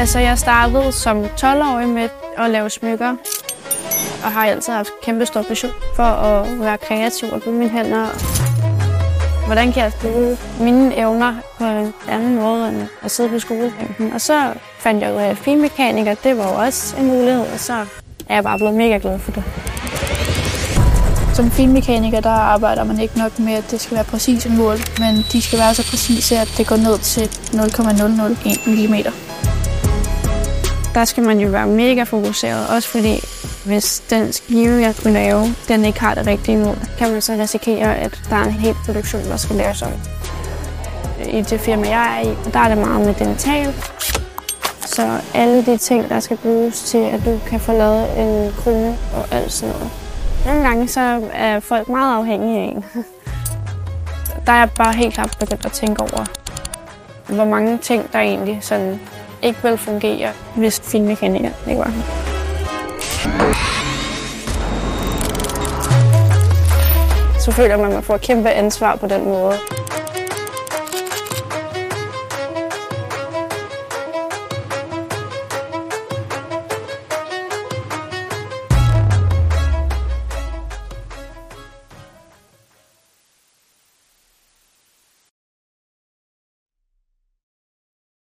Altså, jeg startede som 12-årig med at lave smykker, og har altid haft kæmpe stor passion for at være kreativ og bruge mine hænder. Hvordan kan jeg bruge mine evner på en anden måde end at sidde på skolebænken? Og så fandt jeg ud af, at finmekaniker, det var jo også en mulighed, og så er jeg bare blevet mega glad for det. Som finmekaniker, der arbejder man ikke nok med, at det skal være præcise mål, men de skal være så præcise, at det går ned til 0,001 mm. Der skal man jo være mega fokuseret, også fordi hvis den skive, jeg skulle lave, den ikke har det rigtige mål, kan man så risikere, at der er en hel produktion, der skal laves om. I det firma, jeg er i, der er det meget med dental. Så alle de ting, der skal bruges til, at du kan få lavet en krone og alt sådan noget. Nogle gange så er folk meget afhængige af en. Der er jeg bare helt klart begyndt at tænke over, hvor mange ting, der egentlig sådan ikke vil fungere, hvis filmmekaniker ikke var her. Så føler man, at man får kæmpe ansvar på den måde.